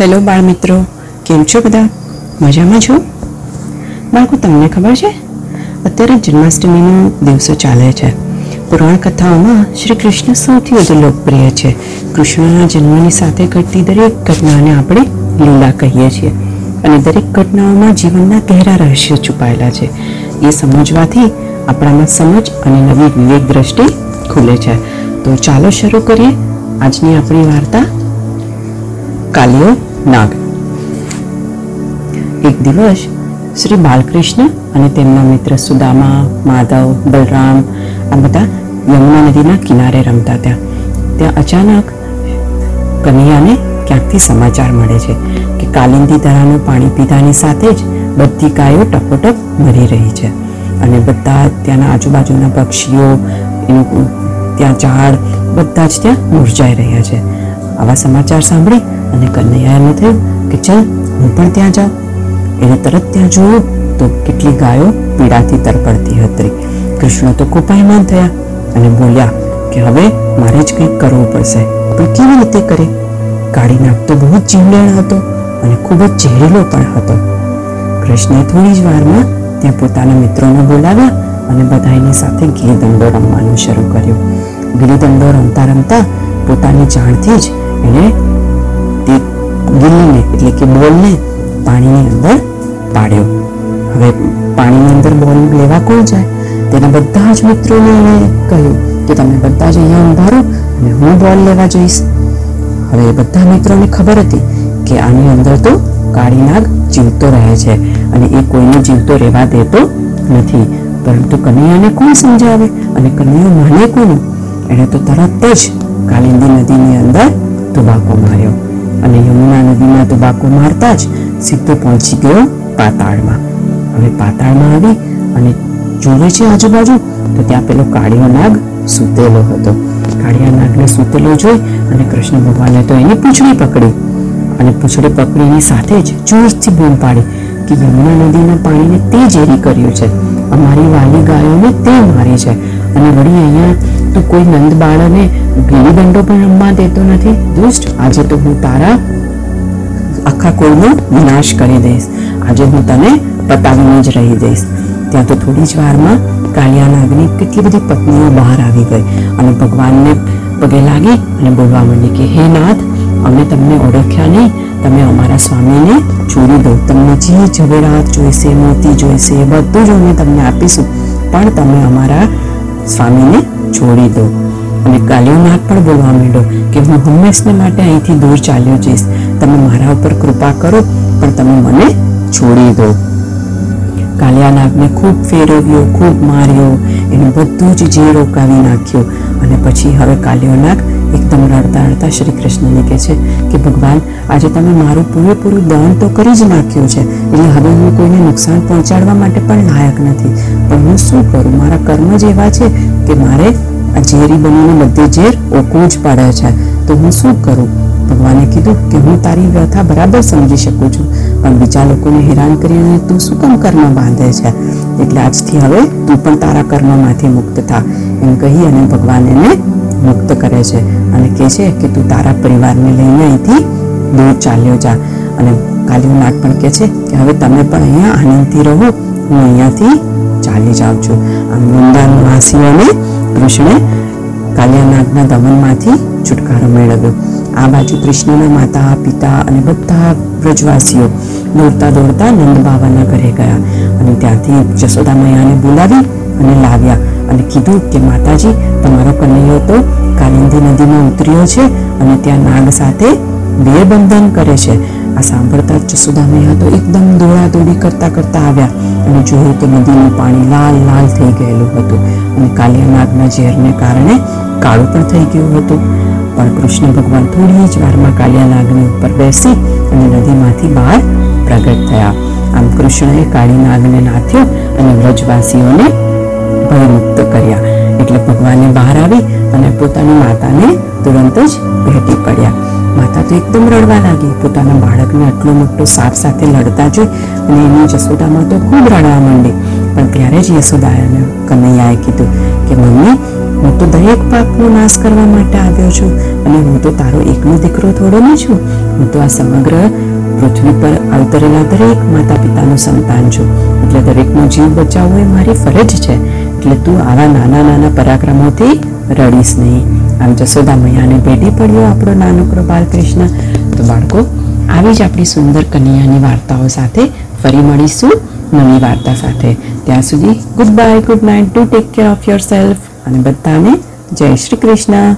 Hello બાળ મિત્રો કેમ છો બધા? મજામાં છો? બાળકો, તમને ખબર છે? અત્યારે જન્માષ્ટમીનો દિવસો ચાલે છે. પુરાણ કથાઓમાં શ્રી કૃષ્ણ સૌથી વધુ લોકપ્રિય છે. કૃષ્ણના જન્મની સાથે ઘટતી દરેક ઘટનાને આપણે લીલા કહીએ છીએ. અને દરેક ઘટનાઓમાં જીવનના ગહેરા રહસ્યો છુપાયેલા છે. એ સમજવાથી આપણામાં સમજ અને નવી વિવેક દ્રષ્ટિ ખુલે છે. તો ચાલો શરૂ કરીએ આજની આપણી વાર્તા કાલિયો નાગ એક દિવસ શ્રી બાલકૃષ્ણ અને તેમના મિત્ર સુદામા માધવ બલરામ આ બધા યમુના નદીના કિનારે રમતા ત્યાં ત્યાં અચાનક કનૈયાને ક્યાંકથી સમાચાર મળે છે કે કાલિંદી ધરાનું પાણી પીધાની સાથે જ બધી ગાયો ટપોટપ મરી રહી છે અને બધા ત્યાંના આજુબાજુના પક્ષીઓ ત્યાં ઝાડ બધા જ ત્યાં મુરઝાઈ રહ્યા છે આવા સમાચાર સાંભળી અને કનૈયાને થયું કે ચલ, હું પણ ત્યાં જાઉં. એને તરત ત્યાં જોયું તો કેટલી ગાયો પીડાથી તરપડતી હતી. કૃષ્ણ તો કોપાયમાન થયા અને બોલ્યા કે હવે મારે જ કંઈક કરવું પડશે. પણ કેવી રીતે કરે? કાળી નાગ બહુ જ જીવલેણ હતો અને ખૂબ જ ઝેરીલો પણ હતો. કૃષ્ણે થોડી જ વારમાં ત્યાં પોતાના મિત્રોને બોલાવ્યા અને બધાની સાથે ગીલી દંડો રમવાનું શરૂ કર્યું. ગીલી દંડો રમતા રમતા પોતાની જાણથી જ એણે ગિલ્લીને એટલે કે બોલને પાણીની અંદર પાડ્યો. હવે પાણીની અંદર બોલ લેવા કોણ જાય? તેના બધા જ મિત્રોને એણે કહ્યું કે તમે બધા જ અહીંયા ઉંધારો અને હું બોલ લેવા જઈશ. હવે બધા મિત્રોને ખબર હતી કે આની અંદર તો કાળી નાગ જીવતો રહે છે અને એ કોઈને જીવતો રહેવા દેતો નથી. પરંતુ કનૈયાને કોણ સમજાવે અને કનૈયો માને કોનું? એણે તો તરત જ કાલિંદી નદીની અંદર તુબાકો માર્યો. અને યમુના નદીમાં તબાકો મારતા જ સીધો પહોંચી ગયો પાતાળમાં. હવે પાતાળમાં આવી અને જોવે છે આજુબાજુ, તો ત્યાં પેલો કાળિયો નાગ સૂતેલો હતો. કાળિયા નાગને સૂતેલો જોઈ અને કૃષ્ણ ભગવાને તો એની પૂંછડી પકડી અને પૂંછડી પકડીની સાથે જ જોરથી બૂમ પાડી કે યમુના નદીના પાણીને તે ઝેરી કર્યું છે. અમારી વાલી ગાયોને તે મારે છે. અને વળી અહીંયા તું કોઈ નંદ બાળને ગીલી દંડો પણ રમવા દેતો નથી. દુષ્ટ. આજે તો હું તારા આખા કુળનો વિનાશ કરી દઈશ. આજે હું તને પતાવીને જ રહી દઈશ. ત્યાં તો થોડી જ વારમાં કાળિયા નાગની કેટલી બધી પત્નીઓ બહાર આવી ગઈ. અને ભગવાનને પગે લાગી અને બોલવા માંડી કે, હે નાથ સ્વામીને છોડી દો તમને જે ઝવેરાત જોઈશે, મોતી જોઈશે બધું જ અમે તમને આપીશું. પણ તમે અમારા સ્વામીને છોડી દો. અને કાલિયોનાથ પણ બોલવા માંડ્યો કે હું હંમેશને માટે અહીંથી દૂર ચાલ્યો જઈશ. તમે મારા ઉપર કૃપા કરો, પણ તમે મને છોડી દો. કાલિયાનાથને ખૂબ ફેરવ્યો, ખૂબ માર્યો. એને બધું જ જે રોકાવી નાખ્યો. અને પછી હવે કાલિયોનાગ એકદમ રડતા રડતા શ્રી કૃષ્ણને કહે છે કે, ભગવાન, આજે તમે મારું પૂરેપૂરું દહન તો કરી જ નાખ્યું છે, એટલે હવે હું કોઈને નુકસાન પહોંચાડવા માટે પણ લાયક નથી. પણ હું શું કરું? મારા કર્મ જ એવા છે કે મારે આ ઝેરી બનીને બધે ઝેર ઓકવું જ પડે છે. તો હું શું કરું? ભગવાને કીધું કે, હું તારી વ્યથા બરાબર સમજી શકું છું. પણ બીજા લોકોને હેરાન કરીને તું શું કામ કર્મ બાંધે છે? એટલે આજથી હવે તું પણ તારા કર્મમાંથી મુક્ત થા. એમ કહી અને ભગવાન એને મુક્ત કરે છે અને કહે છે કે તું તારા પરિવારને લઈને અહીંથી દૂર ચાલ્યો જા. અને કાલિયુનાગ પણ કહે છે કે હવે તમે પણ અહીંયા આનંદથી રહો, હું અહીંયાથી ચાલી જાઉં છું. આમ વૃંદાવનવાસીઓને કૃષ્ણે કાલિયાનાગના દમનમાંથી છુટકારો મેળવ્યો. આ બાજુ કૃષ્ણના માતા, પિતા અને બધા વ્રજવાસીઓ દોડતા દોડતા નંદ બાબાના ઘરે ગયા અને ત્યાંથી જશોદા મૈયાને બોલાવી અને લાવ્યા અને કીધું કે માતાજી, તમારો કનૈયો તો કાલિંદી નદીમાં ઉતર્યો છે અને ત્યાં નાગ સાથે બે બંધન કરે છે. આ સાંભળતા જ જસોદા મૈયા તો એકદમ દોડાદોડી કરતા કરતા આવ્યા અને જોયું તો નદીનું પાણી લાલ લાલ થઈ ગયેલું હતું અને કાલિયા નાગના ઝેરને કારણે કાળું પણ થઈ ગયું હતું. પણ કૃષ્ણ ભગવાન થોડી જ વારમાં કાલિયા નાગની ઉપર બેસી અને નદીમાંથી બહાર પ્રગટ થયા. આમ કૃષ્ણએ કાળી નાગને નાથ્યો અને વ્રજવાસીઓને ભયમુક્ત કર્યા. એટલે ભગવાને બહાર આવી અને પોતાની માતાને તુરંત જ ભેટી પડ્યા. માતા તો એકદમ રડવા લાગી. પોતાના બાળકને આટલો મોટો સાપ સાથે લડતા જોઈ અને એની જસોદામાં તો ખૂબ રડવા માંડી. પણ ત્યારે જ યશોદાને કનૈયાએ કીધું કે, મમ્મી, હું તો દરેક પાપનો નાશ કરવા માટે આવ્યો છું અને હું તો તારો એકનો દીકરો થોડો ન છું. હું તો આ સમગ્ર પૃથ્વી પર અવતરેલા દરેક માતા પિતાનું સંતાન છું. એટલે દરેકનો જીવ બચાવવો એ મારી ફરજ છે. એટલે તું આવા નાના નાના પરાક્રમોથી રડીશ નહીં. આમ જશોદા મૈયાને ભેટી પડ્યો આપણો નાનકડો બાલકૃષ્ણ તો બાળકો, આવી જ આપણી સુંદર કન્યાની વાર્તાઓ સાથે ફરી મળીશું નવી વાર્તા સાથે. ત્યાં સુધી goodbye good night to take care of yourself અને બધાને જય શ્રી કૃષ્ણ.